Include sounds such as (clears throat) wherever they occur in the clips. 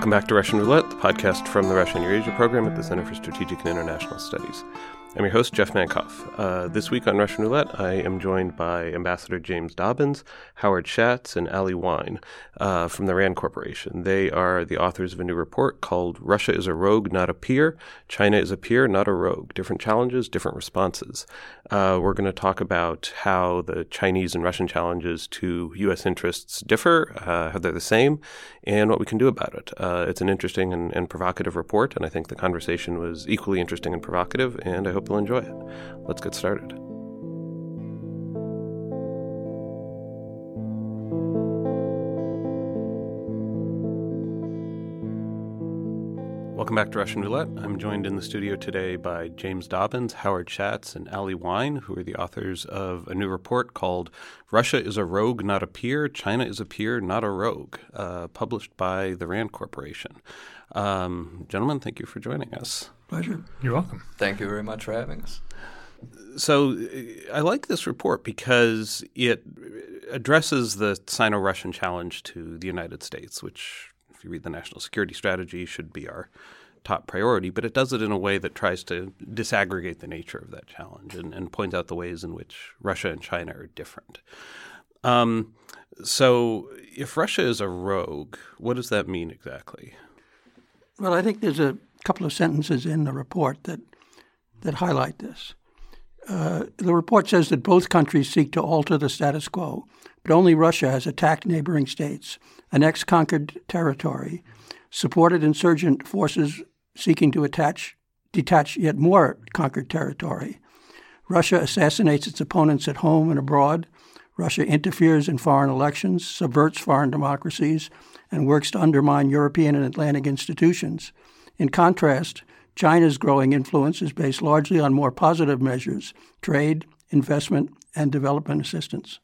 Welcome back to Russian Roulette, the podcast from the Russian Eurasia program at the Center for Strategic and International Studies. I'm your host, Jeff Mankoff. Uh, this week on Russian Roulette, I am joined by Ambassador James Dobbins, Howard Shatz, and Ali Wyne uh, from the RAND Corporation. They are the authors of a new report called Russia is a Rogue, Not a Peer. China is a Peer, Not a Rogue. Different challenges, different responses. Uh, we're going to talk about how the Chinese and Russian challenges to U.S. interests differ, uh, how they're the same, and what we can do about it. Uh, it's an interesting and, and provocative report, and I think the conversation was equally interesting and provocative, and I hope hope you'll enjoy it. Let's get started. Welcome back to Russian Roulette. I'm joined in the studio today by James Dobbins, Howard Shatz, and Ali Wyne, who are the authors of a new report called Russia is a Rogue, Not a Peer, China is a Peer, Not a Rogue, uh, published by the RAND Corporation. Um, gentlemen, thank you for joining us. Pleasure. You're welcome. Thank you very much for having us. So, I like this report because it addresses the Sino Russian challenge to the United States, which, if you read the national security strategy, should be our top priority, but it does it in a way that tries to disaggregate the nature of that challenge and, and point out the ways in which Russia and China are different. Um, so, if Russia is a rogue, what does that mean exactly? Well, I think there's a couple of sentences in the report that that highlight this. Uh, the report says that both countries seek to alter the status quo, but only Russia has attacked neighboring states, annexed conquered territory, supported insurgent forces seeking to attach, detach yet more conquered territory. Russia assassinates its opponents at home and abroad. Russia interferes in foreign elections, subverts foreign democracies, and works to undermine European and Atlantic institutions. In contrast, China's growing influence is based largely on more positive measures trade, investment, and development assistance.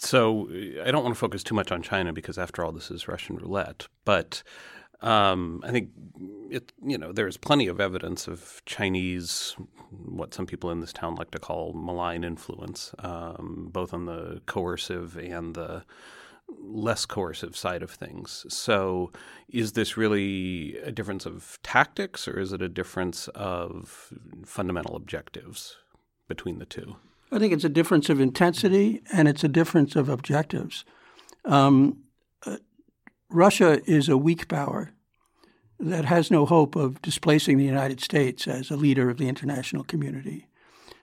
So I don't want to focus too much on China because, after all, this is Russian roulette. But um, I think it, you know there is plenty of evidence of Chinese, what some people in this town like to call malign influence, um, both on the coercive and the less coercive side of things. So, is this really a difference of tactics, or is it a difference of fundamental objectives between the two? I think it's a difference of intensity and it's a difference of objectives. Um, uh, Russia is a weak power that has no hope of displacing the United States as a leader of the international community,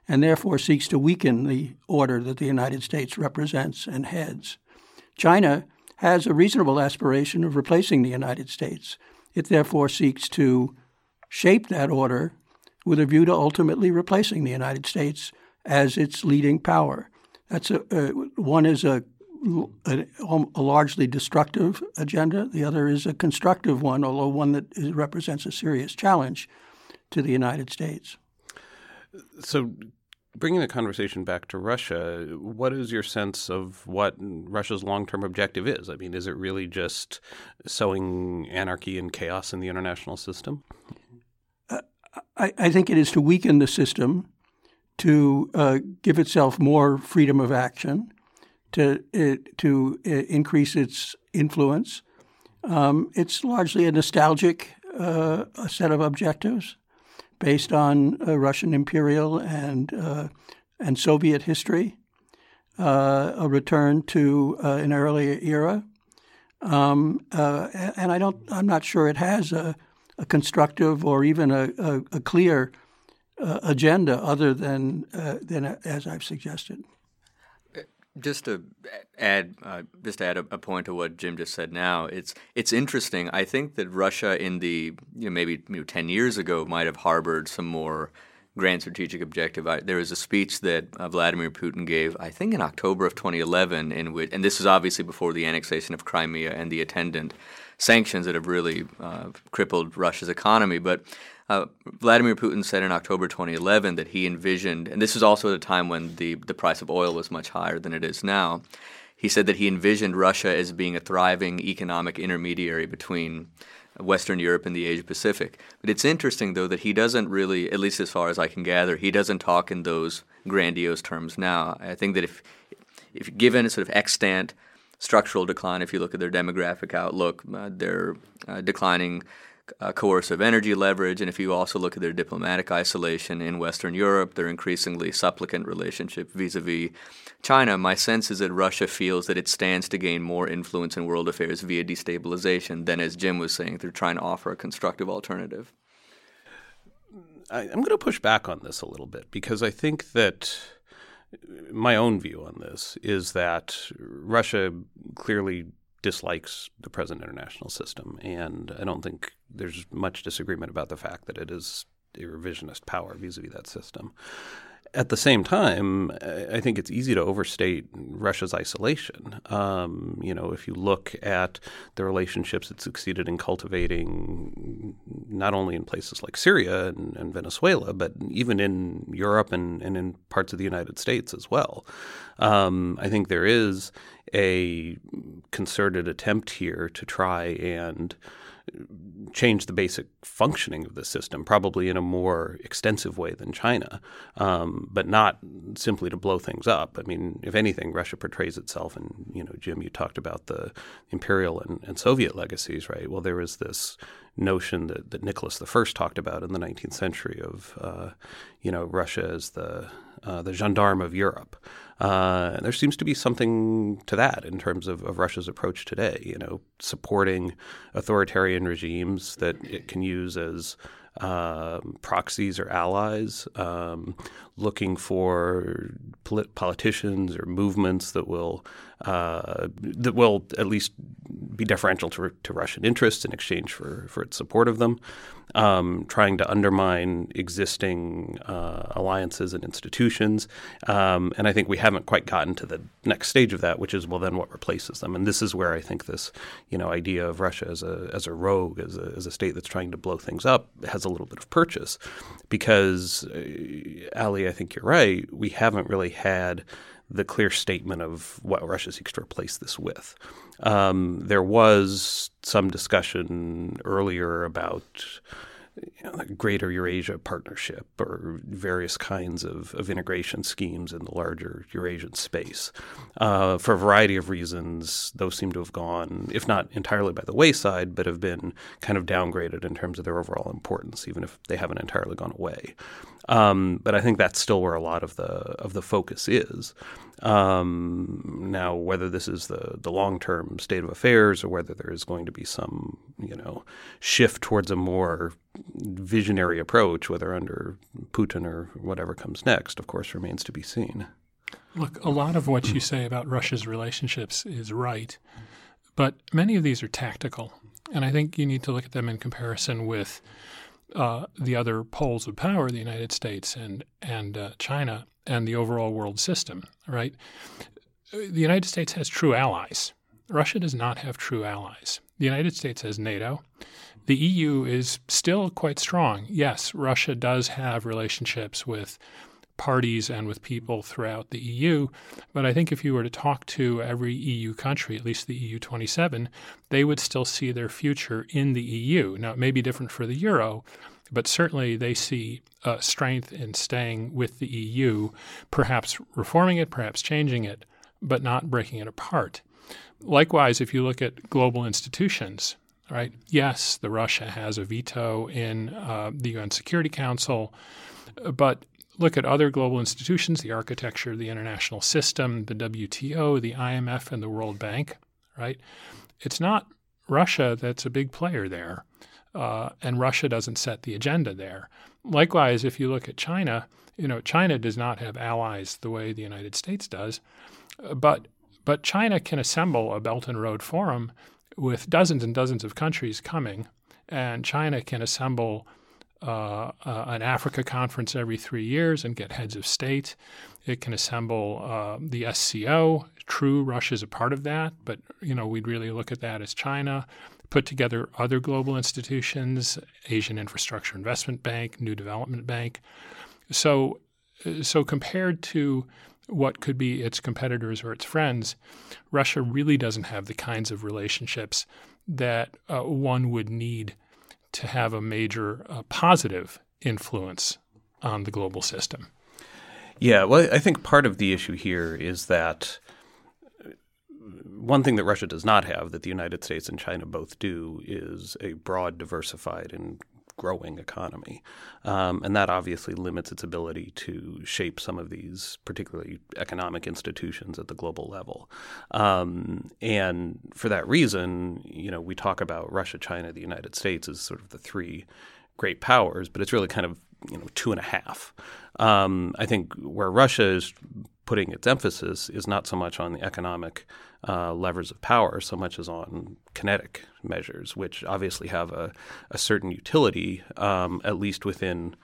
and therefore seeks to weaken the order that the United States represents and heads. China has a reasonable aspiration of replacing the United States. It therefore seeks to shape that order with a view to ultimately replacing the United States as its leading power. That's a, uh, one is a, a, a, largely destructive agenda. The other is a constructive one, although one that is, represents a serious challenge to the United States. So, bringing the conversation back to Russia, what is your sense of what Russia's long term objective is? I mean, is it really just sowing anarchy and chaos in the international system? Uh, I, I, think it is to weaken the system, to uh, give itself more freedom of action, to, uh, to increase its influence. Um, it's largely a nostalgic uh, set of objectives based on uh, Russian imperial and uh, and Soviet history, uh, a return to uh, an earlier era, um, uh, and I don't. I'm not sure it has a, a constructive or even a, a, a clear agenda other than than as I've suggested. Just to add, uh, just to add a, a, point to what Jim just said. Now, it's it's interesting. I think that Russia, in the you know, maybe you know, ten years ago, might have harbored some more grand strategic objective. I, there was a speech that uh, Vladimir Putin gave, I think, in October of 2011, in which, and this is obviously before the annexation of Crimea and the attendant sanctions that have really uh, crippled Russia's economy, but. Uh, Vladimir Putin said in October 2011 that he envisioned, and this was also at a time when the, the price of oil was much higher than it is now. He said that he envisioned Russia as being a thriving economic intermediary between Western Europe and the Asia Pacific. But it's interesting, though, that he doesn't really, at least as far as I can gather, he doesn't talk in those grandiose terms now. I think that if, if given a sort of extant structural decline. If you look at their demographic outlook, uh, they're uh, declining uh, coercive energy leverage, and if you also look at their diplomatic isolation in Western Europe, their increasingly supplicant relationship vis-a-vis China, my sense is that Russia feels that it stands to gain more influence in world affairs via destabilization than, as Jim was saying, they're trying to offer a constructive alternative. I, am going to push back on this a little bit because I think that my own view on this is that Russia clearly dislikes the present international system, and I don't think there's much disagreement about the fact that it is a revisionist power vis-a-vis that system. At the same time, I think it's easy to overstate Russia's isolation. Um, you know, if you look at the relationships it succeeded in cultivating, not only in places like Syria and, and Venezuela, but even in Europe and, and, in parts of the United States as well. Um, I think there is a concerted attempt here to try and change the basic functioning of the system, probably in a more extensive way than China, um, but not simply to blow things up. I mean, if anything, Russia portrays itself, and you know, Jim, you talked about the imperial and, and Soviet legacies, right? Well, there was this notion that, that Nicholas I talked about in the 19th century of, uh, you know, Russia as the uh, the gendarme of Europe. Uh, and there seems to be something to that in terms of, of, Russia's approach today. You know, supporting authoritarian regimes that it can use as uh, proxies or allies, um, looking for polit- politicians or movements that will uh, that will at least be deferential to, to Russian interests in exchange for, for its support of them, um, trying to undermine existing uh, alliances and institutions. Um, and I think we haven't quite gotten to the next stage of that, which is well, then what replaces them? And this is where I think this you know idea of Russia as a as a rogue, as a, as a state that's trying to blow things up, has a little bit of purchase, because uh, Ali, I think you're right. We haven't really had the clear statement of what Russia seeks to replace this with. Um, there was some discussion earlier about you know, Greater Eurasia Partnership or various kinds of, of integration schemes in the larger Eurasian space. Uh, for a variety of reasons, those seem to have gone, if not entirely by the wayside, but have been kind of downgraded in terms of their overall importance, even if they haven't entirely gone away. Um, but I think that's still where a lot of the of the focus is. Um, now, whether this is the the long term state of affairs or whether there is going to be some you know shift towards a more visionary approach, whether under Putin or whatever comes next, of course, remains to be seen. Look, a lot of what you say about Russia's relationships is right, but many of these are tactical, and I think you need to look at them in comparison with uh, the other poles of power, the United States and and uh, China, and the overall world system. Right? The United States has true allies. Russia does not have true allies. The United States has NATO. The EU is still quite strong. Yes, Russia does have relationships with parties and with people throughout the EU. But I think if you were to talk to every EU country, at least the EU 27, they would still see their future in the EU. Now, it may be different for the euro, but certainly they see uh, strength in staying with the EU, perhaps reforming it, perhaps changing it, but not breaking it apart. Likewise, if you look at global institutions, right? Yes, the Russia has a veto in uh, the UN Security Council, but look at other global institutions, the architecture the international system, the WTO, the IMF, and the World Bank, right? It's not Russia that's a big player there, uh, and Russia doesn't set the agenda there. Likewise, if you look at China, you know, China does not have allies the way the United States does, but but China can assemble a Belt and Road Forum with dozens and dozens of countries coming, and China can assemble uh, uh, an Africa conference every three years and get heads of state. It can assemble uh, the SCO. True, Russia is a part of that, but you know we'd really look at that as China. Put together other global institutions, Asian Infrastructure Investment Bank, New Development Bank. So, so compared to what could be its competitors or its friends, Russia really doesn't have the kinds of relationships that uh, one would need to have a major uh, positive influence on the global system. Yeah, well, I think part of the issue here is that one thing that Russia does not have that the United States and China both do is a broad, diversified, and growing economy. Um, and that obviously limits its ability to shape some of these, particularly economic institutions at the global level. Um, and for that reason, you know, we talk about Russia, China, the United States as sort of the three great powers, but it's really kind of you know two and a half. Um, I think where Russia is putting its emphasis is not so much on the economic uh, levers of power so much as on kinetic measures, which obviously have a, a certain utility, um, at least within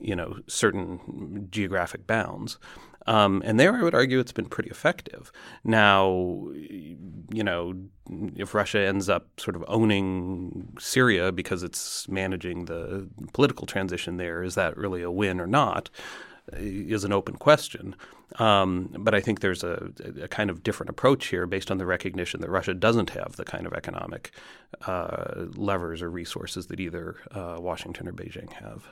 you know certain geographic bounds. Um, and there, I would argue it's been pretty effective. Now, you know, if Russia ends up sort of owning Syria because it's managing the political transition there, is that really a win or not? Is an open question. Um, but I think there's a, a, kind of different approach here based on the recognition that Russia doesn't have the kind of economic uh, levers or resources that either uh, Washington or Beijing have.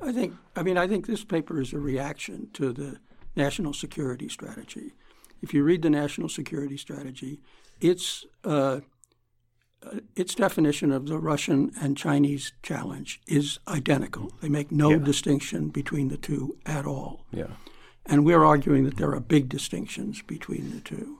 I think. I mean, I think this paper is a reaction to the national security strategy. If you read the national security strategy, its uh, its definition of the Russian and Chinese challenge is identical. They make no yeah. distinction between the two at all. Yeah. And we're arguing that there are big distinctions between the two.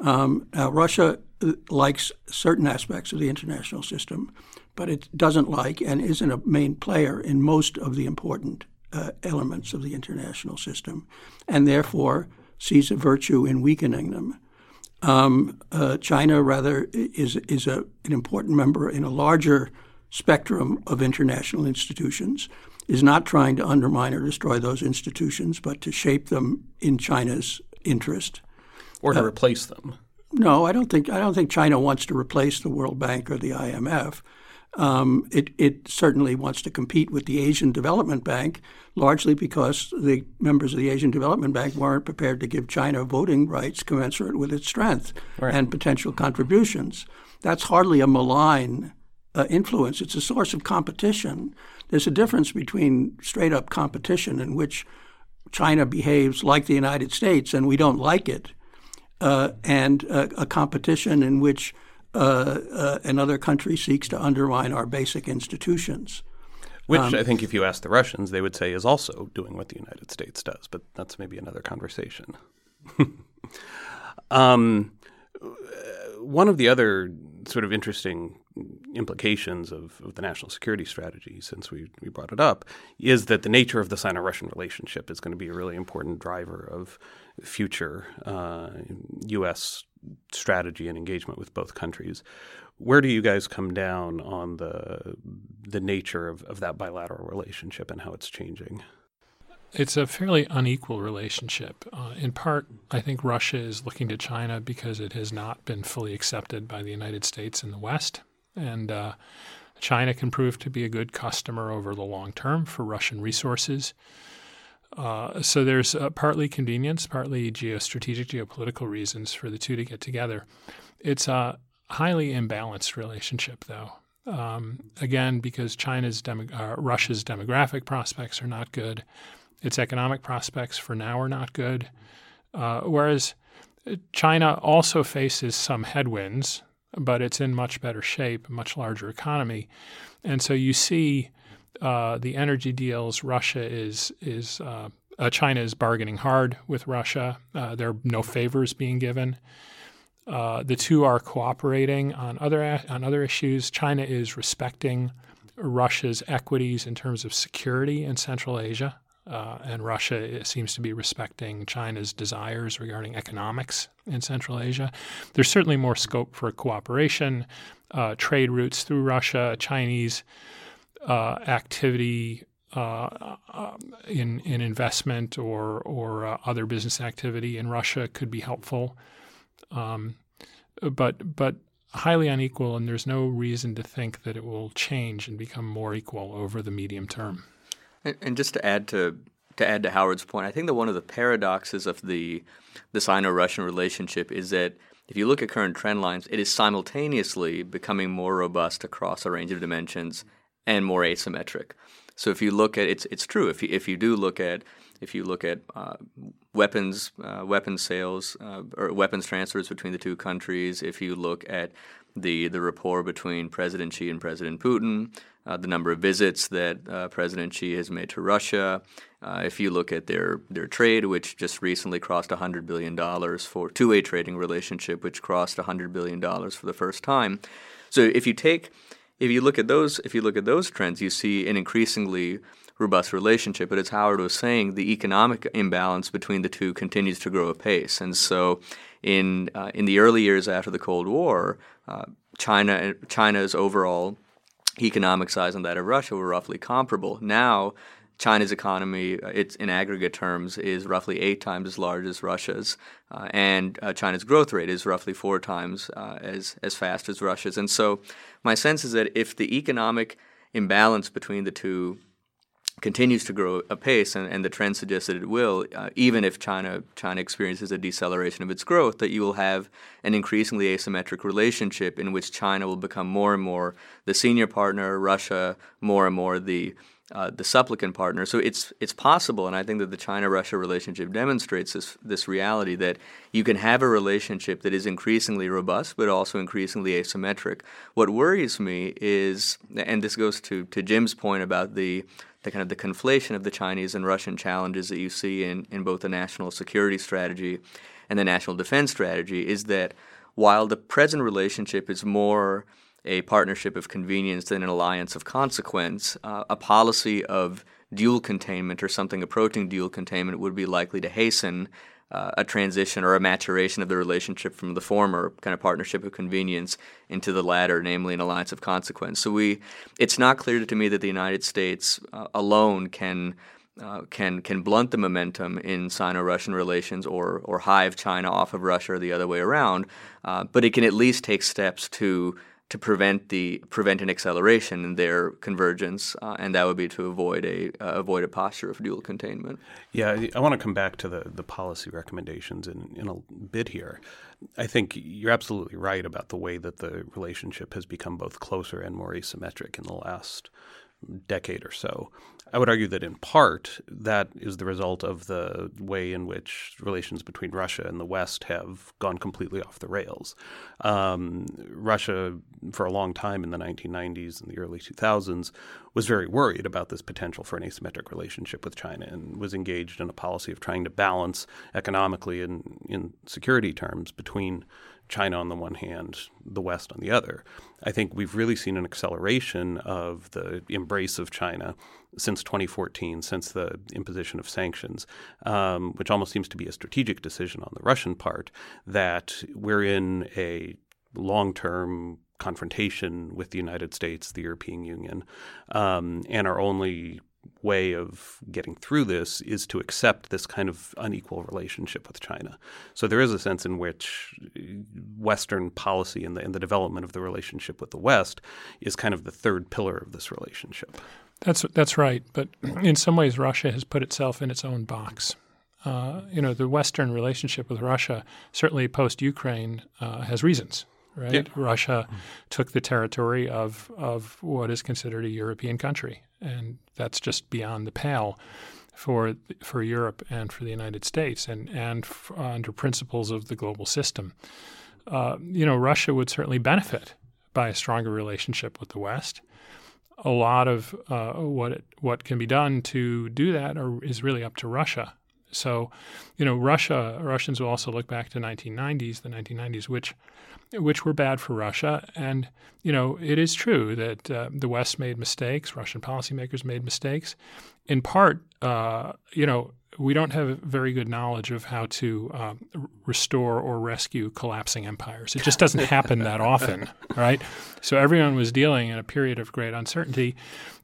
Um, now, Russia uh, likes certain aspects of the international system, but it doesn't like and isn't a main player in most of the important uh, elements of the international system, and therefore sees a virtue in weakening them. Um, uh, China, rather, is is a, an important member in a larger spectrum of international institutions. Is not trying to undermine or destroy those institutions, but to shape them in China's interest, or to uh, replace them. No, I don't think I don't think China wants to replace the World Bank or the IMF. Um, it, it, certainly wants to compete with the Asian Development Bank, largely because the members of the Asian Development Bank weren't prepared to give China voting rights commensurate with its strength right. and potential contributions. That's hardly a malign uh, influence. It's a source of competition. There's a difference between straight up competition in which China behaves like the United States and we don't like it, uh, and uh, a competition in which another country seeks to undermine our basic institutions. Which um, I think, if you ask the Russians, they would say is also doing what the United States does, but that's maybe another conversation. (laughs) um, one of the other sort of interesting implications of, of, the national security strategy, since we, we brought it up, is that the nature of the Sino Russian relationship is going to be a really important driver of future uh, U.S strategy and engagement with both countries. Where do you guys come down on the the nature of, of that bilateral relationship and how it's changing? It's a fairly unequal relationship. Uh, in part, I think Russia is looking to China because it has not been fully accepted by the United States and the West. And uh, China can prove to be a good customer over the long term for Russian resources. Uh, so there's uh, partly convenience, partly geostrategic, geopolitical reasons for the two to get together. It's a highly imbalanced relationship, though. Um, again, because China's demo- uh, Russia's demographic prospects are not good, its economic prospects for now are not good. Uh, whereas China also faces some headwinds, but it's in much better shape, a much larger economy, and so you see uh, the energy deals, Russia is is uh, uh, China is bargaining hard with Russia. Uh, there are no favors being given. Uh, the two are cooperating on other on other issues. China is respecting Russia's equities in terms of security in Central Asia, uh, and Russia seems to be respecting China's desires regarding economics in Central Asia. There's certainly more scope for cooperation, trade routes through Russia, Chinese uh, activity uh, uh, in in investment or or uh, other business activity in Russia could be helpful, um, but but highly unequal, and there's no reason to think that it will change and become more equal over the medium term. And, just to add to to add to Howard's point, I think that one of the paradoxes of the the Sino-Russian relationship is that if you look at current trend lines, it is simultaneously becoming more robust across a range of dimensions and more asymmetric. So if you look at it's it's true. If you, if you do look at if you look at uh, weapons uh, weapons sales uh, or weapons transfers between the two countries, if you look at the the rapport between President Xi and President Putin, uh, the number of visits that uh, President Xi has made to Russia. Uh, if you look at their, their trade, which just recently crossed $100 billion for two-way trading relationship, which crossed $100 billion for the first time. So if you take, if you look at those, if you look at those trends, you see an increasingly robust relationship. But as Howard was saying, the economic imbalance between the two continues to grow apace. And so, in uh, in the early years after the Cold War, uh, China China's overall economic size and that of Russia were roughly comparable. Now, China's economy, uh, it's in aggregate terms, is roughly eight times as large as Russia's, uh, and uh, China's growth rate is roughly four times uh, as as fast as Russia's. And so, my sense is that if the economic imbalance between the two continues to grow apace, and, and the trend suggests that it will, uh, even if China China experiences a deceleration of its growth, that you will have an increasingly asymmetric relationship in which China will become more and more the senior partner, Russia more and more the uh, the supplicant partner. So it's it's possible, and I think that the China-Russia relationship demonstrates this this reality that you can have a relationship that is increasingly robust, but also increasingly asymmetric. What worries me is, and this goes to to Jim's point about the the kind of the conflation of the Chinese and Russian challenges that you see in, in both the national security strategy and the national defense strategy is that while the present relationship is more a partnership of convenience than an alliance of consequence, uh, a policy of dual containment or something approaching dual containment would be likely to hasten uh, a transition or a maturation of the relationship from the former kind of partnership of convenience into the latter, namely an alliance of consequence. So we, it's not clear to me that the United States uh, alone can. Uh, can can blunt the momentum in Sino-Russian relations or or hive China off of Russia or the other way around, uh, but it can at least take steps to to prevent the prevent an acceleration in their convergence, uh, and that would be to avoid a uh, avoid a posture of dual containment. Yeah, I want to come back to the the policy recommendations in in a bit here. I think you're absolutely right about the way that the relationship has become both closer and more asymmetric in the last decade or so. I would argue that in part that is the result of the way in which relations between Russia and the West have gone completely off the rails. Um, Russia, for a long time in the 1990s and the early 2000s, was very worried about this potential for an asymmetric relationship with China and was engaged in a policy of trying to balance economically and in security terms between China on the one hand, the West on the other. I think we've really seen an acceleration of the embrace of China since 2014, since the imposition of sanctions, um, which almost seems to be a strategic decision on the Russian part that we're in a long term confrontation with the United States, the European Union, um, and our only way of getting through this is to accept this kind of unequal relationship with China. So there is a sense in which Western policy and the, and the development of the relationship with the West is kind of the third pillar of this relationship. That's that's right. But (clears throat) in some ways, Russia has put itself in its own box. Uh, you know, the Western relationship with Russia, certainly post Ukraine, uh, has reasons right? Yeah. Russia mm-hmm. took the territory of of what is considered a European country, and that's just beyond the pale for for Europe and for the United States, and and f- under principles of the global system. Uh, you know, Russia would certainly benefit by a stronger relationship with the West. A lot of uh, what it, what can be done to do that are, is really up to Russia. So, you know, Russia Russians will also look back to 1990s, the 1990s, which which were bad for Russia. And, you know, it is true that uh, the West made mistakes, Russian policymakers made mistakes. In part, uh, you know, we don't have very good knowledge of how to um, restore or rescue collapsing empires. It just doesn't happen that (laughs) often, right? So everyone was dealing in a period of great uncertainty,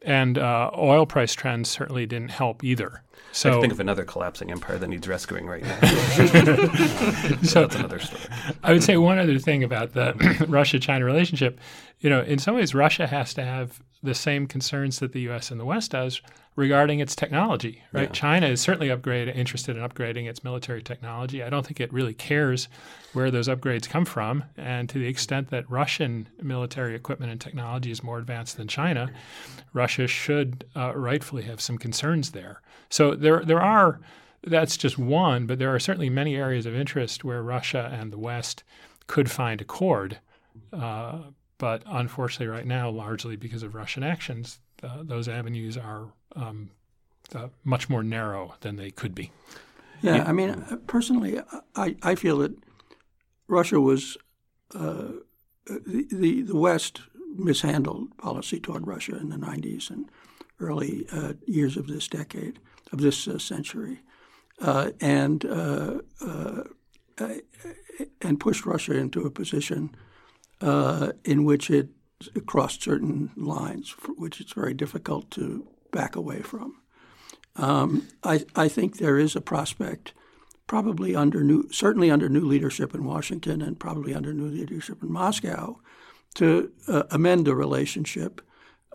and uh, oil price trends certainly didn't help either. So, I can think of another collapsing empire that needs rescuing right now. (laughs) so that's another story. I would say one other thing about the (clears throat) Russia-China relationship you know, in some ways, Russia has to have the same concerns that the U.S. and the West does regarding its technology. Right? Yeah. China is certainly upgrade, interested in upgrading its military technology. I don't think it really cares where those upgrades come from. And to the extent that Russian military equipment and technology is more advanced than China, Russia should uh, rightfully have some concerns there. So there, there are. That's just one, but there are certainly many areas of interest where Russia and the West could find accord. Uh, but unfortunately, right now, largely because of Russian actions, uh, those avenues are um, uh, much more narrow than they could be. Yeah, I mean, uh, personally, I, I feel that Russia was uh, the, the, the West mishandled policy toward Russia in the 90s and early uh, years of this decade, of this uh, century, and and pushed Russia into a position uh, in which it crossed certain lines, which it's very difficult to back away from. Um, I, I, think there is a prospect, probably under new, certainly under new leadership in Washington and probably under new leadership in Moscow, to uh, amend the relationship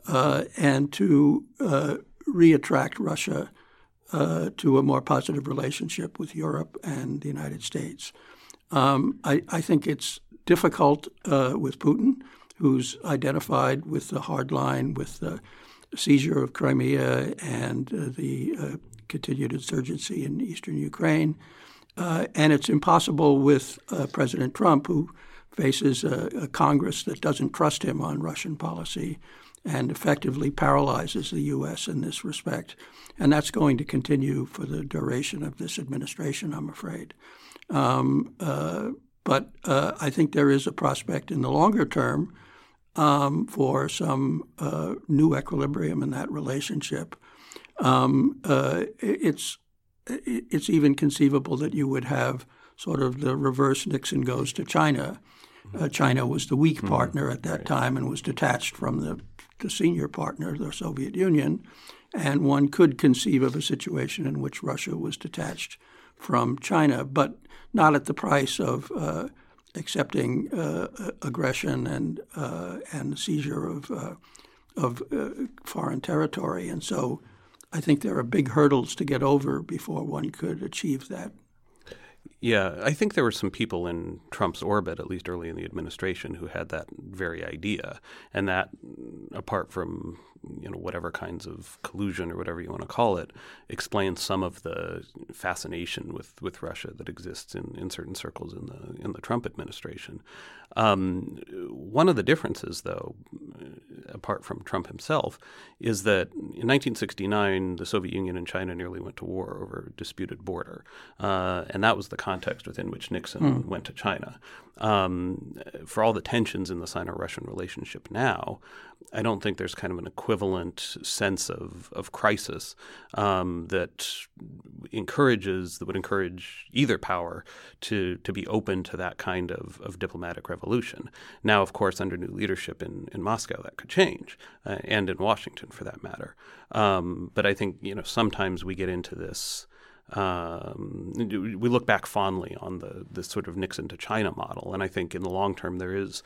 uh, and to uh, reattract Russia uh, to a more positive relationship with Europe and the United States. Um, I, I, think it's difficult uh, with Putin, who's identified with the hard line, with the seizure of Crimea and uh, the uh, continued insurgency in eastern Ukraine. Uh, and it's impossible with President Trump, who faces a, a, Congress that doesn't trust him on Russian policy and effectively paralyzes the U.S. in this respect. And that's going to continue for the duration of this administration, I'm afraid. Um, uh, but uh, I think there is a prospect in the longer term um, for some uh, new equilibrium in that relationship. Um, uh, it's it's even conceivable that you would have sort of the reverse Nixon goes to China. Uh, China was the weak mm-hmm. partner at that right. time and was detached from the, the senior partner, the Soviet Union. And one could conceive of a situation in which Russia was detached from China, but not at the price of uh, accepting uh, aggression and uh, and seizure of uh, of foreign territory. And so, I think there are big hurdles to get over before one could achieve that. Yeah, I think there were some people in Trump's orbit, at least early in the administration, who had that very idea, and that, apart from you know whatever kinds of collusion or whatever you want to call it explains some of the fascination with, with Russia that exists in, in certain circles in the in the Trump administration. Um, one of the differences, though, apart from Trump himself, is that in 1969 the Soviet Union and China nearly went to war over a disputed border, uh, and that was the context within which Nixon mm. went to China. Um, for all the tensions in the Sino-Russian relationship now, I don't think there's kind of an equivalent sense of, of crisis um, that encourages that would encourage either power to to be open to that kind of, of diplomatic revolution. Now, of course, under new leadership in, in Moscow, that could change, uh, and in Washington for that matter. Um, but I think you know sometimes we get into this um, we look back fondly on the this sort of Nixon to China model, and I think in the long term there is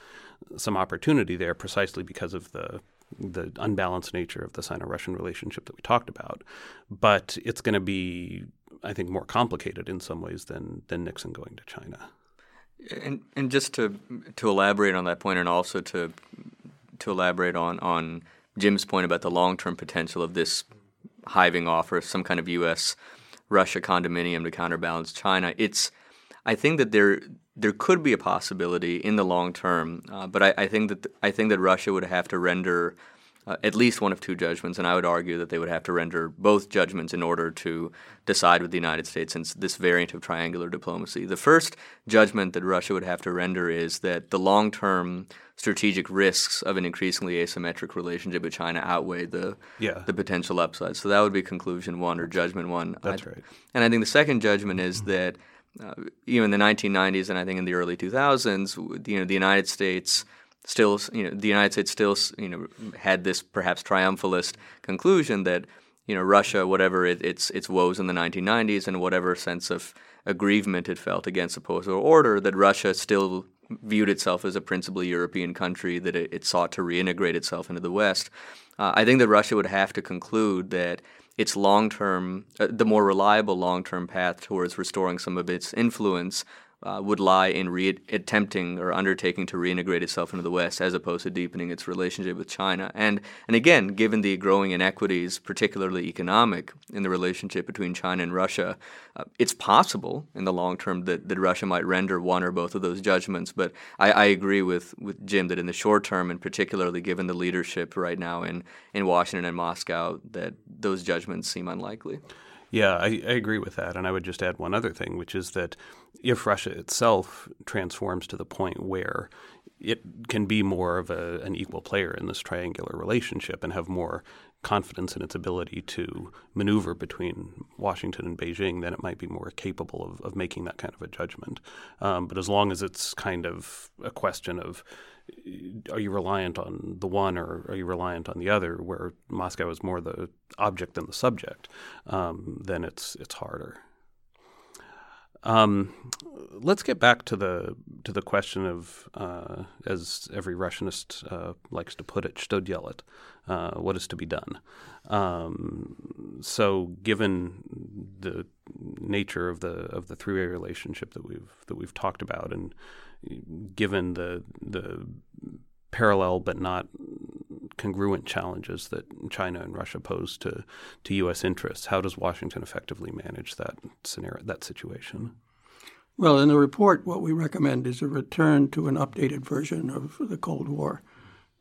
some opportunity there, precisely because of the the unbalanced nature of the Sino-Russian relationship that we talked about. But it's going to be, I think, more complicated in some ways than than Nixon going to China. And and just to to elaborate on that point, and also to to elaborate on on Jim's point about the long term potential of this hiving off or some kind of U.S. Russia condominium to counterbalance China. It's I think that there there could be a possibility in the long term, uh, but I, I, think that I think that Russia would have to render uh, at least one of two judgments, and I would argue that they would have to render both judgments in order to decide with the United States in this variant of triangular diplomacy. The first judgment that Russia would have to render is that the long term strategic risks of an increasingly asymmetric relationship with China outweigh the yeah. the potential upside. So that would be conclusion one or judgment one. That's I, right. And I think the second judgment is mm-hmm. that uh, even in the 1990s and I think in the early 2000s, you know, the United States still, you know, the United States still, you know, had this perhaps triumphalist conclusion that, you know, Russia, whatever it, its its woes in the 1990s and whatever sense of aggrievement it felt against the post-war order, that Russia still viewed itself as a principally European country, that it, it sought to reintegrate itself into the West. Uh, I think that Russia would have to conclude that its long term, uh, the more reliable long term path towards restoring some of its influence uh, would lie in re- attempting or undertaking to reintegrate itself into the West as opposed to deepening its relationship with China. And, and again, given the growing inequities, particularly economic, in the relationship between China and Russia, uh, it's possible in the long term that, that Russia might render one or both of those judgments. But I, I agree with, with Jim that in the short term, and particularly given the leadership right now in, in Washington and Moscow, that those judgments seem unlikely. Yeah, I, I, agree with that. And I would just add one other thing, which is that if Russia itself transforms to the point where it can be more of a, an equal player in this triangular relationship and have more confidence in its ability to maneuver between Washington and Beijing, then it might be more capable of, of making that kind of a judgment. Um, but as long as it's kind of a question of are you reliant on the one or are you reliant on the other, where Moscow is more the object than the subject, um, then it's it's harder. Um, let's get back to the to the question of, uh, as every Russianist uh, likes to put it, "Что делать?" Uh, what is to be done? Um, so, given the nature of the of the three way relationship that we've that we've talked about, and given the the parallel but not congruent challenges that China and Russia pose to to U.S. interests, how does Washington effectively manage that scenario, that situation? Well, in the report, what we recommend is a return to an updated version of the Cold War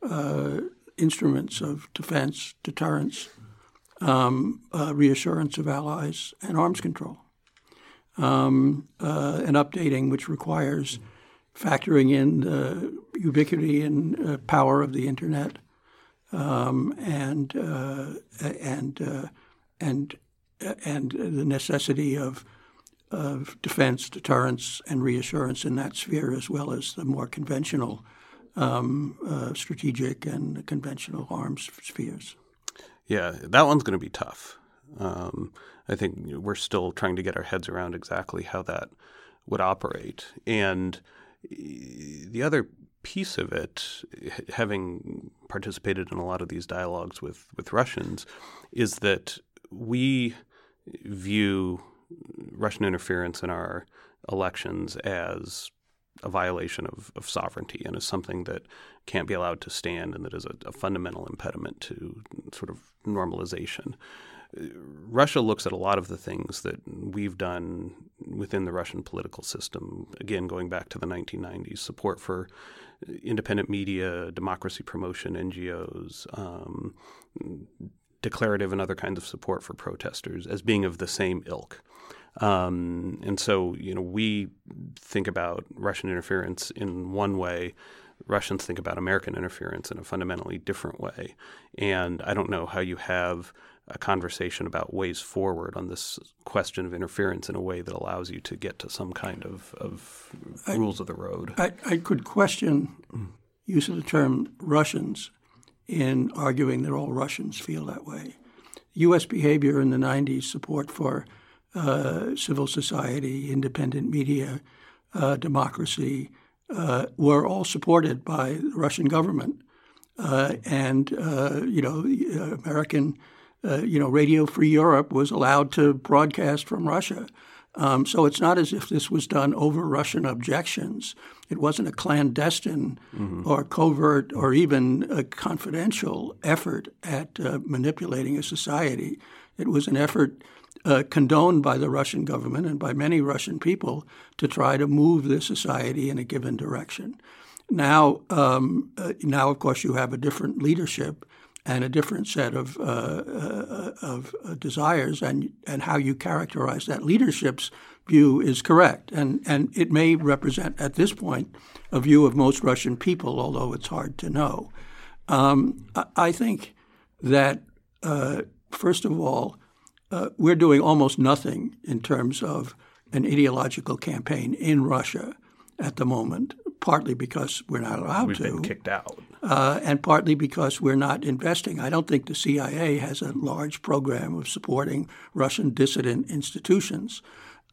uh, instruments of defense, deterrence, um, uh, reassurance of allies, and arms control. Um, uh, an updating which requires factoring in the ubiquity and uh, power of the internet, um, and uh, and uh, and and the necessity of of defense, deterrence, and reassurance in that sphere, as well as the more conventional um, uh, strategic and conventional arms spheres. Yeah, that one's going to be tough. Um, I think we're still trying to get our heads around exactly how that would operate, and the other piece of it, having participated in a lot of these dialogues with, with Russians, is that we view Russian interference in our elections as a violation of, of sovereignty and as something that can't be allowed to stand and that is a, a fundamental impediment to sort of normalization. Russia looks at a lot of the things that we've done within the Russian political system, again, going back to the 1990s support for independent media, democracy promotion, NGOs, um, declarative and other kinds of support for protesters as being of the same ilk. Um, and so, you know, we think about Russian interference in one way. Russians think about American interference in a fundamentally different way. And I don't know how you have a conversation about ways forward on this question of interference in a way that allows you to get to some kind of, of I, rules of the road. I, I could question use of the term Russians in arguing that all Russians feel that way. U.S. behavior in the 90s, support for uh, civil society, independent media, uh, democracy, uh, were all supported by the Russian government. Uh, and, uh, you know, American uh, you know, Radio Free Europe was allowed to broadcast from Russia. Um, so it's not as if this was done over Russian objections. It wasn't a clandestine mm-hmm. or covert or even a confidential effort at uh, manipulating a society. It was an effort uh, condoned by the Russian government and by many Russian people to try to move the society in a given direction. Now, um, uh, now of course, you have a different leadership and a different set of, uh, uh, of uh, desires, and, and how you characterize that leadership's view is correct. And, and it may represent, at this point, a view of most Russian people, although it's hard to know. Um, I think that, uh, first of all, uh, we're doing almost nothing in terms of an ideological campaign in Russia at the moment, partly because we're not allowed We've to. We've been kicked out uh, and partly because we're not investing. I don't think the CIA has a large program of supporting Russian dissident institutions,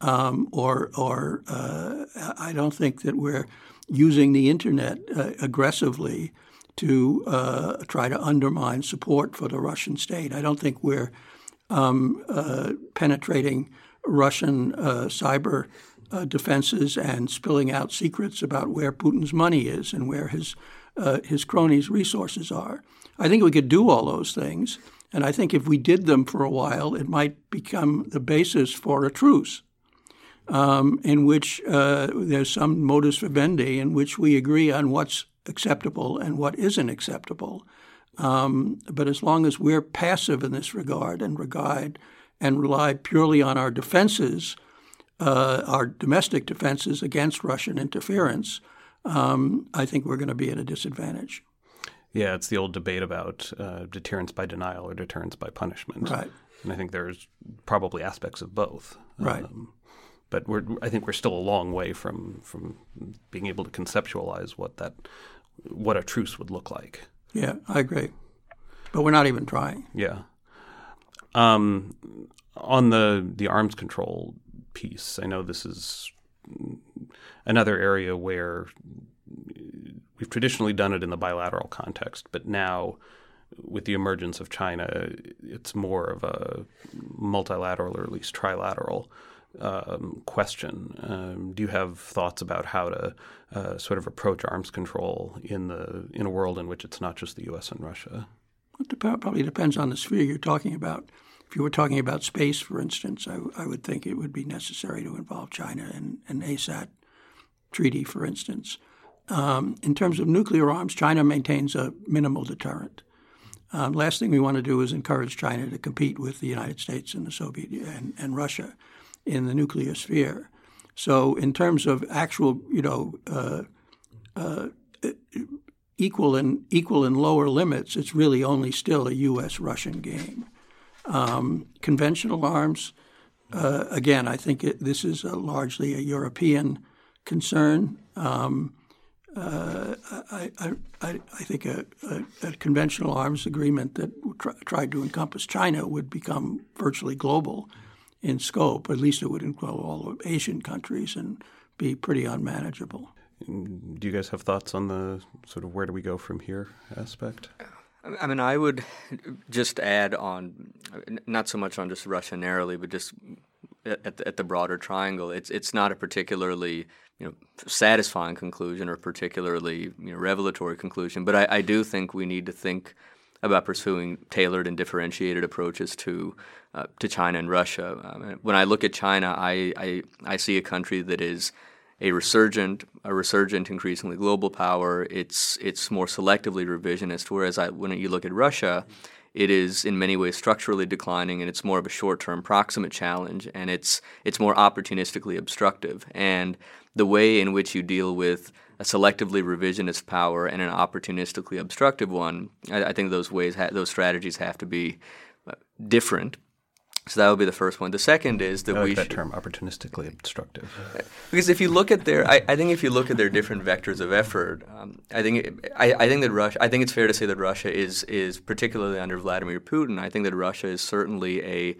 um, or or uh, I don't think that we're using the internet uh, aggressively to uh, try to undermine support for the Russian state. I don't think we're um, uh, penetrating Russian uh, cyber uh, defenses and spilling out secrets about where Putin's money is and where his uh, his cronies' resources are. I think we could do all those things, and I think if we did them for a while, it might become the basis for a truce. Um, in which uh, there's some modus vivendi in which we agree on what's acceptable and what isn't acceptable. Um, but as long as we're passive in this regard and regard and rely purely on our defenses, uh, our domestic defenses against Russian interference, um, I think we're going to be at a disadvantage. Yeah, it's the old debate about uh, deterrence by denial or deterrence by punishment. Right. And I think there's probably aspects of both. Right. Um, but we're, I think we're still a long way from, from being able to conceptualize what that what a truce would look like. Yeah, I agree. But we're not even trying. Yeah. Um, on the the arms control piece, I know this is another area where we've traditionally done it in the bilateral context, but now with the emergence of China, it's more of a multilateral or at least trilateral um, question. Um, do you have thoughts about how to uh, sort of approach arms control in the in a world in which it's not just the U.S. and Russia? It probably depends on the sphere you're talking about. If you were talking about space, for instance, I, I would think it would be necessary to involve China in an ASAT treaty, for instance. Um, in terms of nuclear arms, China maintains a minimal deterrent. Um, last thing we want to do is encourage China to compete with the United States and the Soviet and, and Russia in the nuclear sphere. So, in terms of actual, you know, uh, uh, equal and equal and lower limits, it's really only still a U.S. Russian game. Um, conventional arms, uh, again, I think it, this is a largely a European concern. Um, uh, I, I, I, I, think a, a, a, conventional arms agreement that tried to encompass China would become virtually global in scope. At least it would include all of Asian countries and be pretty unmanageable. Do you guys have thoughts on the sort of where do we go from here aspect? I mean, I would just add on, not so much on just Russia narrowly, but just at the, at the broader triangle. It's it's not a particularly you know satisfying conclusion or particularly you know revelatory conclusion, but I, I do think we need to think about pursuing tailored and differentiated approaches to uh, to China and Russia. Um, when I look at China, I, I, I see a country that is a resurgent, a resurgent, increasingly global power. It's it's more selectively revisionist. Whereas I, when you look at Russia, it is in many ways structurally declining, and it's more of a short-term proximate challenge, and it's it's more opportunistically obstructive. And the way in which you deal with a selectively revisionist power and an opportunistically obstructive one, I, I think those ways, ha- those strategies have to be uh, different. So that would be the first one. The second is that I like we that should, term opportunistically obstructive. because if you look at their, I, I think if you look at their different vectors of effort, um, I think it, I, I think that Russia. I think it's fair to say that Russia is is particularly under Vladimir Putin. I think that Russia is certainly a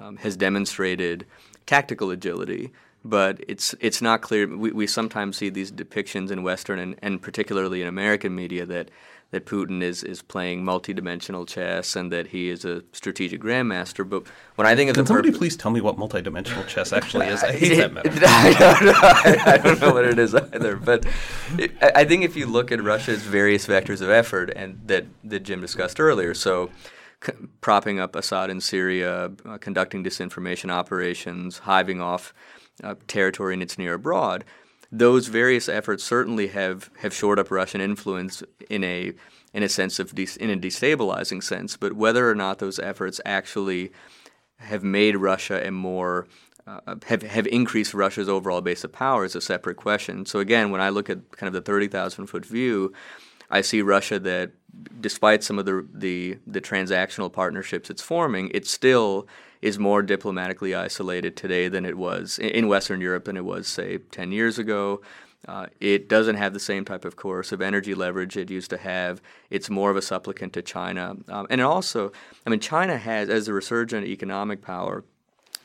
um, has demonstrated tactical agility but it's it's not clear. We, we sometimes see these depictions in Western and, and particularly in American media that that Putin is, is playing multidimensional chess and that he is a strategic grandmaster. But when I think of Can the somebody purpose, please tell me what multidimensional chess actually is? I (laughs) hate that metaphor. (laughs) I don't know. I, (laughs) I don't know what it is either. But it, I I think if you look at Russia's various vectors of effort and that that Jim discussed earlier, so. C- propping up Assad in Syria, uh, conducting disinformation operations, hiving off uh, territory in its near abroad, those various efforts certainly have, have shored up Russian influence in a in a sense of de- in a destabilizing sense. But whether or not those efforts actually have made Russia a more uh, have have increased Russia's overall base of power is a separate question. So again, when I look at kind of the thirty thousand foot view, I see Russia that, despite some of the the, the transactional partnerships it's forming, it's still is more diplomatically isolated today than it was in Western Europe than it was, say, 10 years ago. Uh, it doesn't have the same type of coercive energy leverage it used to have. It's more of a supplicant to China. Um, and also, I mean, China has, as a resurgent economic power,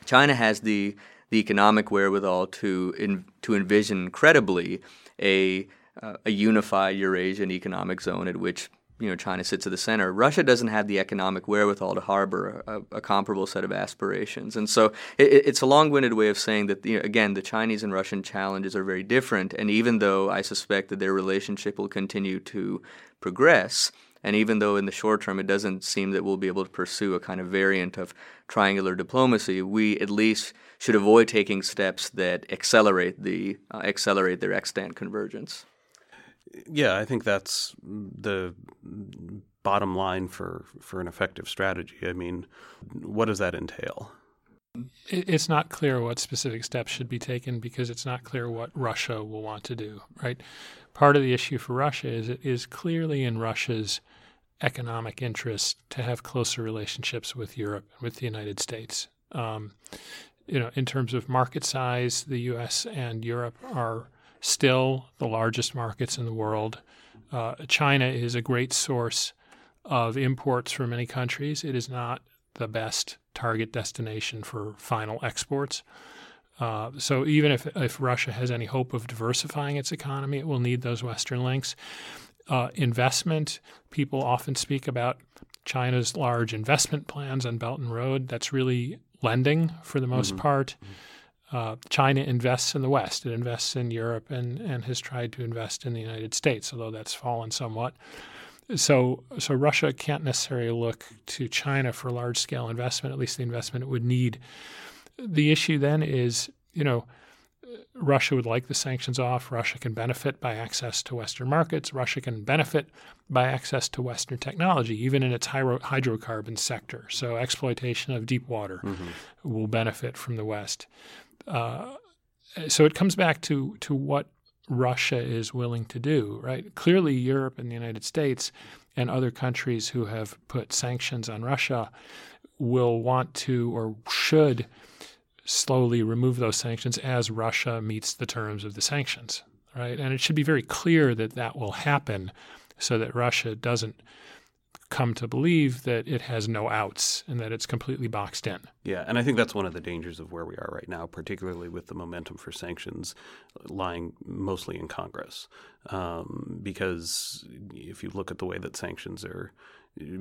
China has the, the economic wherewithal to, in, to envision credibly a uh, a unified Eurasian economic zone at which you know China sits at the center. Russia doesn't have the economic wherewithal to harbor a, a comparable set of aspirations, and so it, it's a long-winded way of saying that you know, again the Chinese and Russian challenges are very different. And even though I suspect that their relationship will continue to progress, and even though in the short term it doesn't seem that we'll be able to pursue a kind of variant of triangular diplomacy, we at least should avoid taking steps that accelerate the uh, accelerate their extant convergence. Yeah, I think that's the bottom line for, for an effective strategy. I mean, what does that entail? It's not clear what specific steps should be taken because it's not clear what Russia will want to do, right? Part of the issue for Russia is it is clearly in Russia's economic interest to have closer relationships with Europe and with the United States. Um, you know, in terms of market size, the U.S. and Europe are still the largest markets in the world. Uh, China is a great source of imports for many countries. It is not the best target destination for final exports. Uh, so even if, if Russia has any hope of diversifying its economy, it will need those Western links. Uh, investment, people often speak about China's large investment plans on Belt and Road. That's really lending for the most mm-hmm. part. Mm-hmm uh, China invests in the West. It invests in Europe and, and has tried to invest in the United States, although that's fallen somewhat. So, so Russia can't necessarily look to China for large scale investment, at least the investment it would need. The issue then is, you know, Russia would like the sanctions off. Russia can benefit by access to Western markets. Russia can benefit by access to Western technology, even in its hydrocarbon sector. So, exploitation of deep water mm-hmm. will benefit from the West. Uh, so it comes back to to what Russia is willing to do, right? Clearly, Europe and the United States and other countries who have put sanctions on Russia will want to or should slowly remove those sanctions as Russia meets the terms of the sanctions, right? And it should be very clear that that will happen so that Russia doesn't come to believe that it has no outs and that it's completely boxed in. Yeah, and I think that's one of the dangers of where we are right now, particularly with the momentum for sanctions lying mostly in Congress. Um, because if you look at the way that sanctions are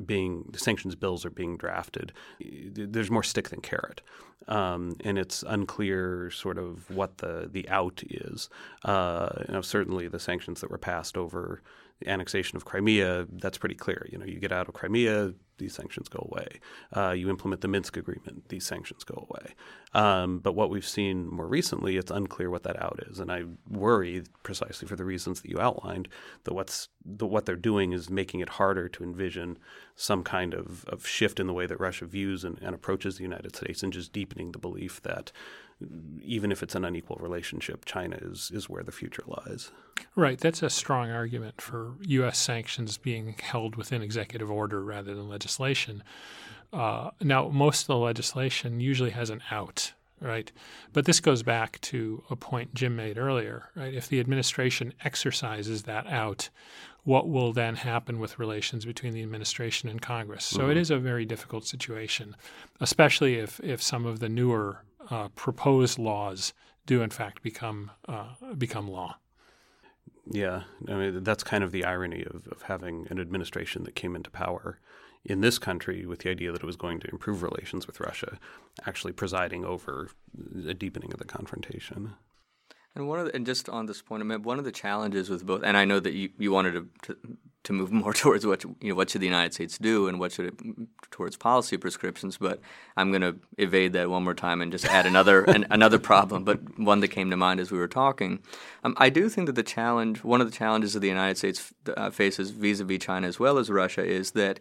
being sanctions bills are being drafted, there's more stick than carrot, um, and it's unclear sort of what the the out is. Uh, you know, certainly the sanctions that were passed over the annexation of Crimea, that's pretty clear. You know, you get out of Crimea, these sanctions go away. Uh, you implement the Minsk agreement, these sanctions go away. Um, but what we've seen more recently, it's unclear what that out is, and I worry precisely for the reasons that you outlined that what's the, what they're doing is making it harder to envision some kind of, of shift in the way that Russia views and, and approaches the United States, and just deepening the belief that even if it's an unequal relationship, China is is where the future lies. Right. That's a strong argument for U.S. sanctions being held within executive order rather than legislation. Uh, now, most of the legislation usually has an out, right? But this goes back to a point Jim made earlier, right? If the administration exercises that out, what will then happen with relations between the administration and Congress? So mm-hmm. it is a very difficult situation, especially if, if some of the newer uh, proposed laws do in fact become uh, become law. Yeah, I mean that's kind of the irony of, of having an administration that came into power in this country with the idea that it was going to improve relations with Russia, actually presiding over a deepening of the confrontation. And one of the, and just on this point, I mean, one of the challenges with both, and I know that you, you wanted to, to, to move (laughs) more towards what you know what should the United States do and what should it towards policy prescriptions, but I'm going to evade that one more time and just add another an, another problem, but one that came to mind as we were talking. Um, I do think that the challenge, one of the challenges that the United States uh, faces vis-a-vis China as well as Russia, is that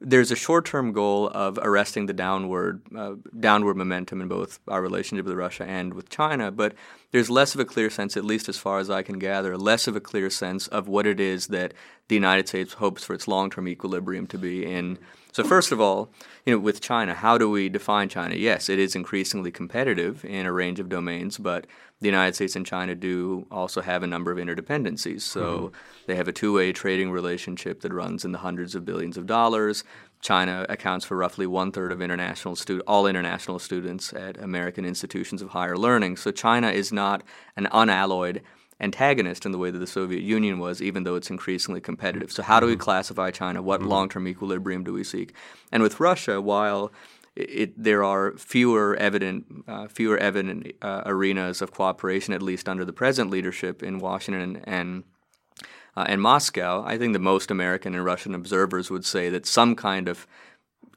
there's a short-term goal of arresting the downward uh, downward momentum in both our relationship with Russia and with China, but there's less of a clear sense, at least as far as I can gather, less of a clear sense of what it is that the United States hopes for its long-term equilibrium to be in. So first of all, you know, with China, how do we define China? Yes, it is increasingly competitive in a range of domains, but the United States and China do also have a number of interdependencies. So mm-hmm. they have a two way trading relationship that runs in the hundreds of billions of dollars. China accounts for roughly one third of international stu- all international students at American institutions of higher learning. So China is not an unalloyed antagonist in the way that the Soviet Union was, even though it's increasingly competitive. So, how do we mm-hmm. classify China? What mm-hmm. long term equilibrium do we seek? And with Russia, while it, there are fewer evident, uh, fewer evident uh, arenas of cooperation, at least under the present leadership in Washington and uh, and Moscow. I think the most American and Russian observers would say that some kind of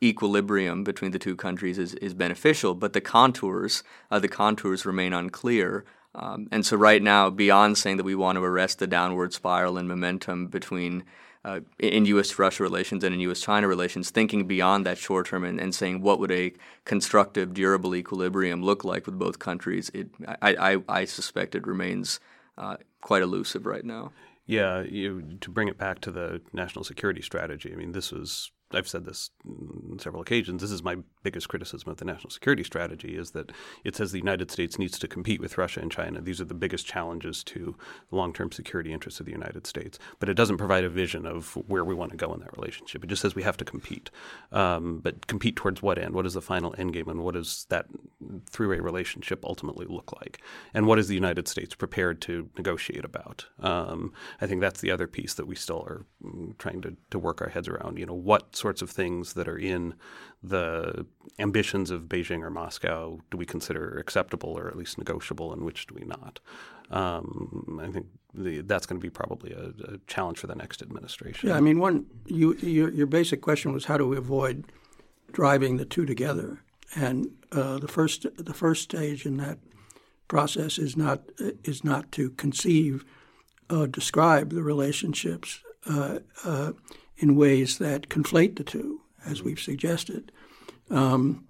equilibrium between the two countries is, is beneficial, but the contours uh, the contours remain unclear. Um, and so right now, beyond saying that we want to arrest the downward spiral and momentum between uh, in U.S.-Russia relations and in U.S.-China relations, thinking beyond that short term and, and, saying what would a constructive, durable equilibrium look like with both countries, it, I, I, I suspect it remains uh, quite elusive right now. Yeah, you, to bring it back to the national security strategy, I mean, this was I've said this on several occasions. This is my biggest criticism of the national security strategy is that it says the United States needs to compete with Russia and China. These are the biggest challenges to the long-term security interests of the United States. But it doesn't provide a vision of where we want to go in that relationship. It just says we have to compete. Um, but compete towards what end? What is the final end game, and what does that three-way relationship ultimately look like? And what is the United States prepared to negotiate about? Um, I think that's the other piece that we still are mm, trying to, to work our heads around. You know, what sorts of things that are in the ambitions of Beijing or Moscow do we consider acceptable or at least negotiable, and which do we not? Um, I think the, that's going to be probably a, a, challenge for the next administration. Yeah, I mean, one you, your, your basic question was how do we avoid driving the two together, and uh, the first the first stage in that process is not is not to conceive, uh, describe the relationships uh, uh in ways that conflate the two, as we've suggested. Um,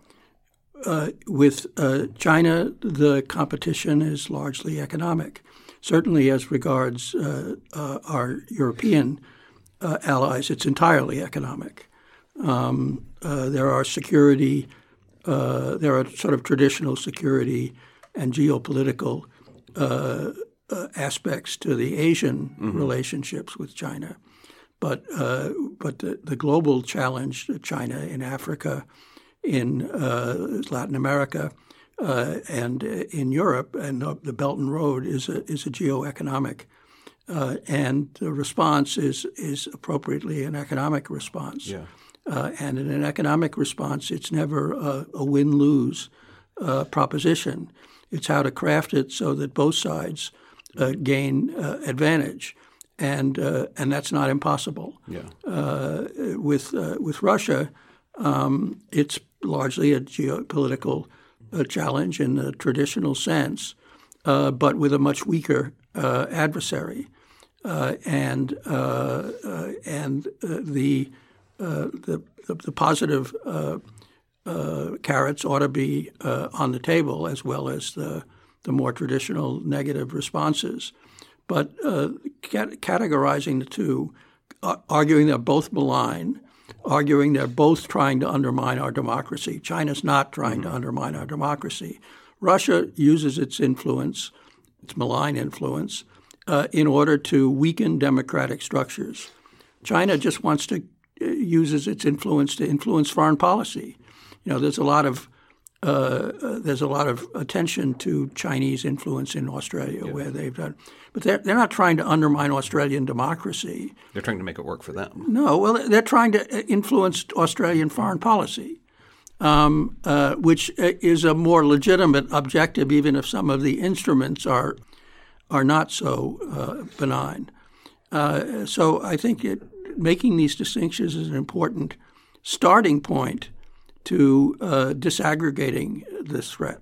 uh, with uh, China, the competition is largely economic. Certainly, as regards uh, uh our European uh, allies, it's entirely economic. Um, uh, there are security, there are sort of traditional security and geopolitical aspects to the Asian mm-hmm. relationships with China. But uh, but the, the, global challenge, China in Africa, in uh, Latin America, uh, and in Europe, and the Belt and Road is a is a geoeconomic, uh, and the response is is appropriately an economic response. Yeah. Uh, and in an economic response, it's never a, a win lose uh, proposition. It's how to craft it so that both sides gain advantage and uh, and that's not impossible. Yeah. Uh, with uh, with Russia, um, it's largely a geopolitical uh, challenge in the traditional sense, uh, but with a much weaker uh, adversary, and and the, the, the the positive carrots ought to be on the table as well as the the more traditional negative responses. But uh, cat- categorizing the two, uh, arguing they're both malign, arguing they're both trying to undermine our democracy. China's not trying mm-hmm. to undermine our democracy. Russia uses its influence, its malign influence, uh, in order to weaken democratic structures. China just wants to uh, uses its influence to influence foreign policy. You know, there's a lot of uh, uh, there's a lot of attention to Chinese influence in Australia, yeah. where they've done, but they're they're not trying to undermine Australian democracy. They're trying to make it work for them. No, well, they're trying to uh, influence Australian foreign policy, um, uh, which uh, is a more legitimate objective, even if some of the instruments are are not so uh, benign. so I think it, making these distinctions is an important starting point to uh, disaggregating this threat.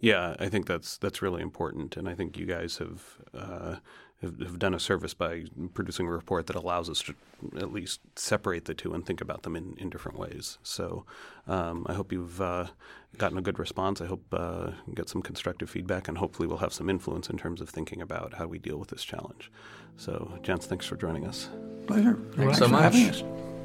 Yeah, I think that's that's really important, and I think you guys have, uh, have, have done a service by producing a report that allows us to at least separate the two and think about them in, in different ways. So um, I hope you've uh, gotten a good response. I hope uh, get some constructive feedback, and hopefully we'll have some influence in terms of thinking about how we deal with this challenge. So, Jens, thanks for joining us. Pleasure. Thanks, thanks so much.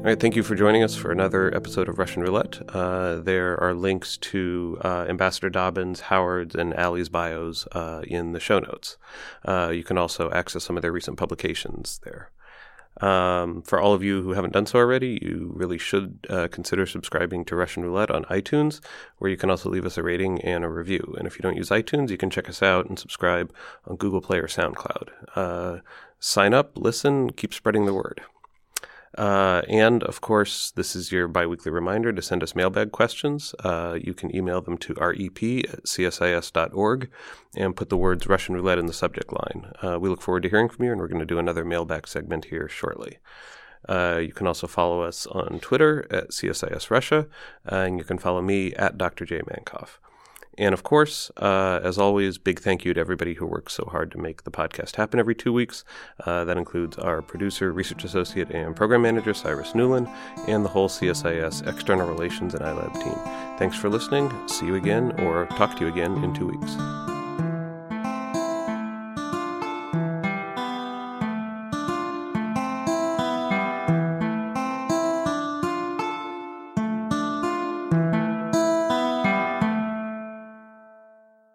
All right, thank you for joining us for another episode of Russian Roulette. Uh, there are links to uh, Ambassador Dobbins, Howard's, and Ali's bios uh, in the show notes. Uh, you can also access some of their recent publications there. Um, for all of you who haven't done so already, you really should uh, consider subscribing to Russian Roulette on iTunes, where you can also leave us a rating and a review. And if you don't use iTunes, you can check us out and subscribe on Google Play or SoundCloud. Uh, sign up, listen, keep spreading the word. Uh, and of course, this is your biweekly reminder to send us mailbag questions. Uh, you can email them to rep at csis.org and put the words Russian roulette in the subject line. Uh, we look forward to hearing from you, and we're going to do another mailbag segment here shortly. Uh, you can also follow us on Twitter at CSIS Russia, and you can follow me at Dr. J. Mankoff. And of course, uh, as always, big thank you to everybody who works so hard to make the podcast happen every two weeks. Uh, that includes our producer, research associate, and program manager, Cyrus Newlin, and the whole CSIS external relations and iLab team. Thanks for listening. See you again, or talk to you again in two weeks.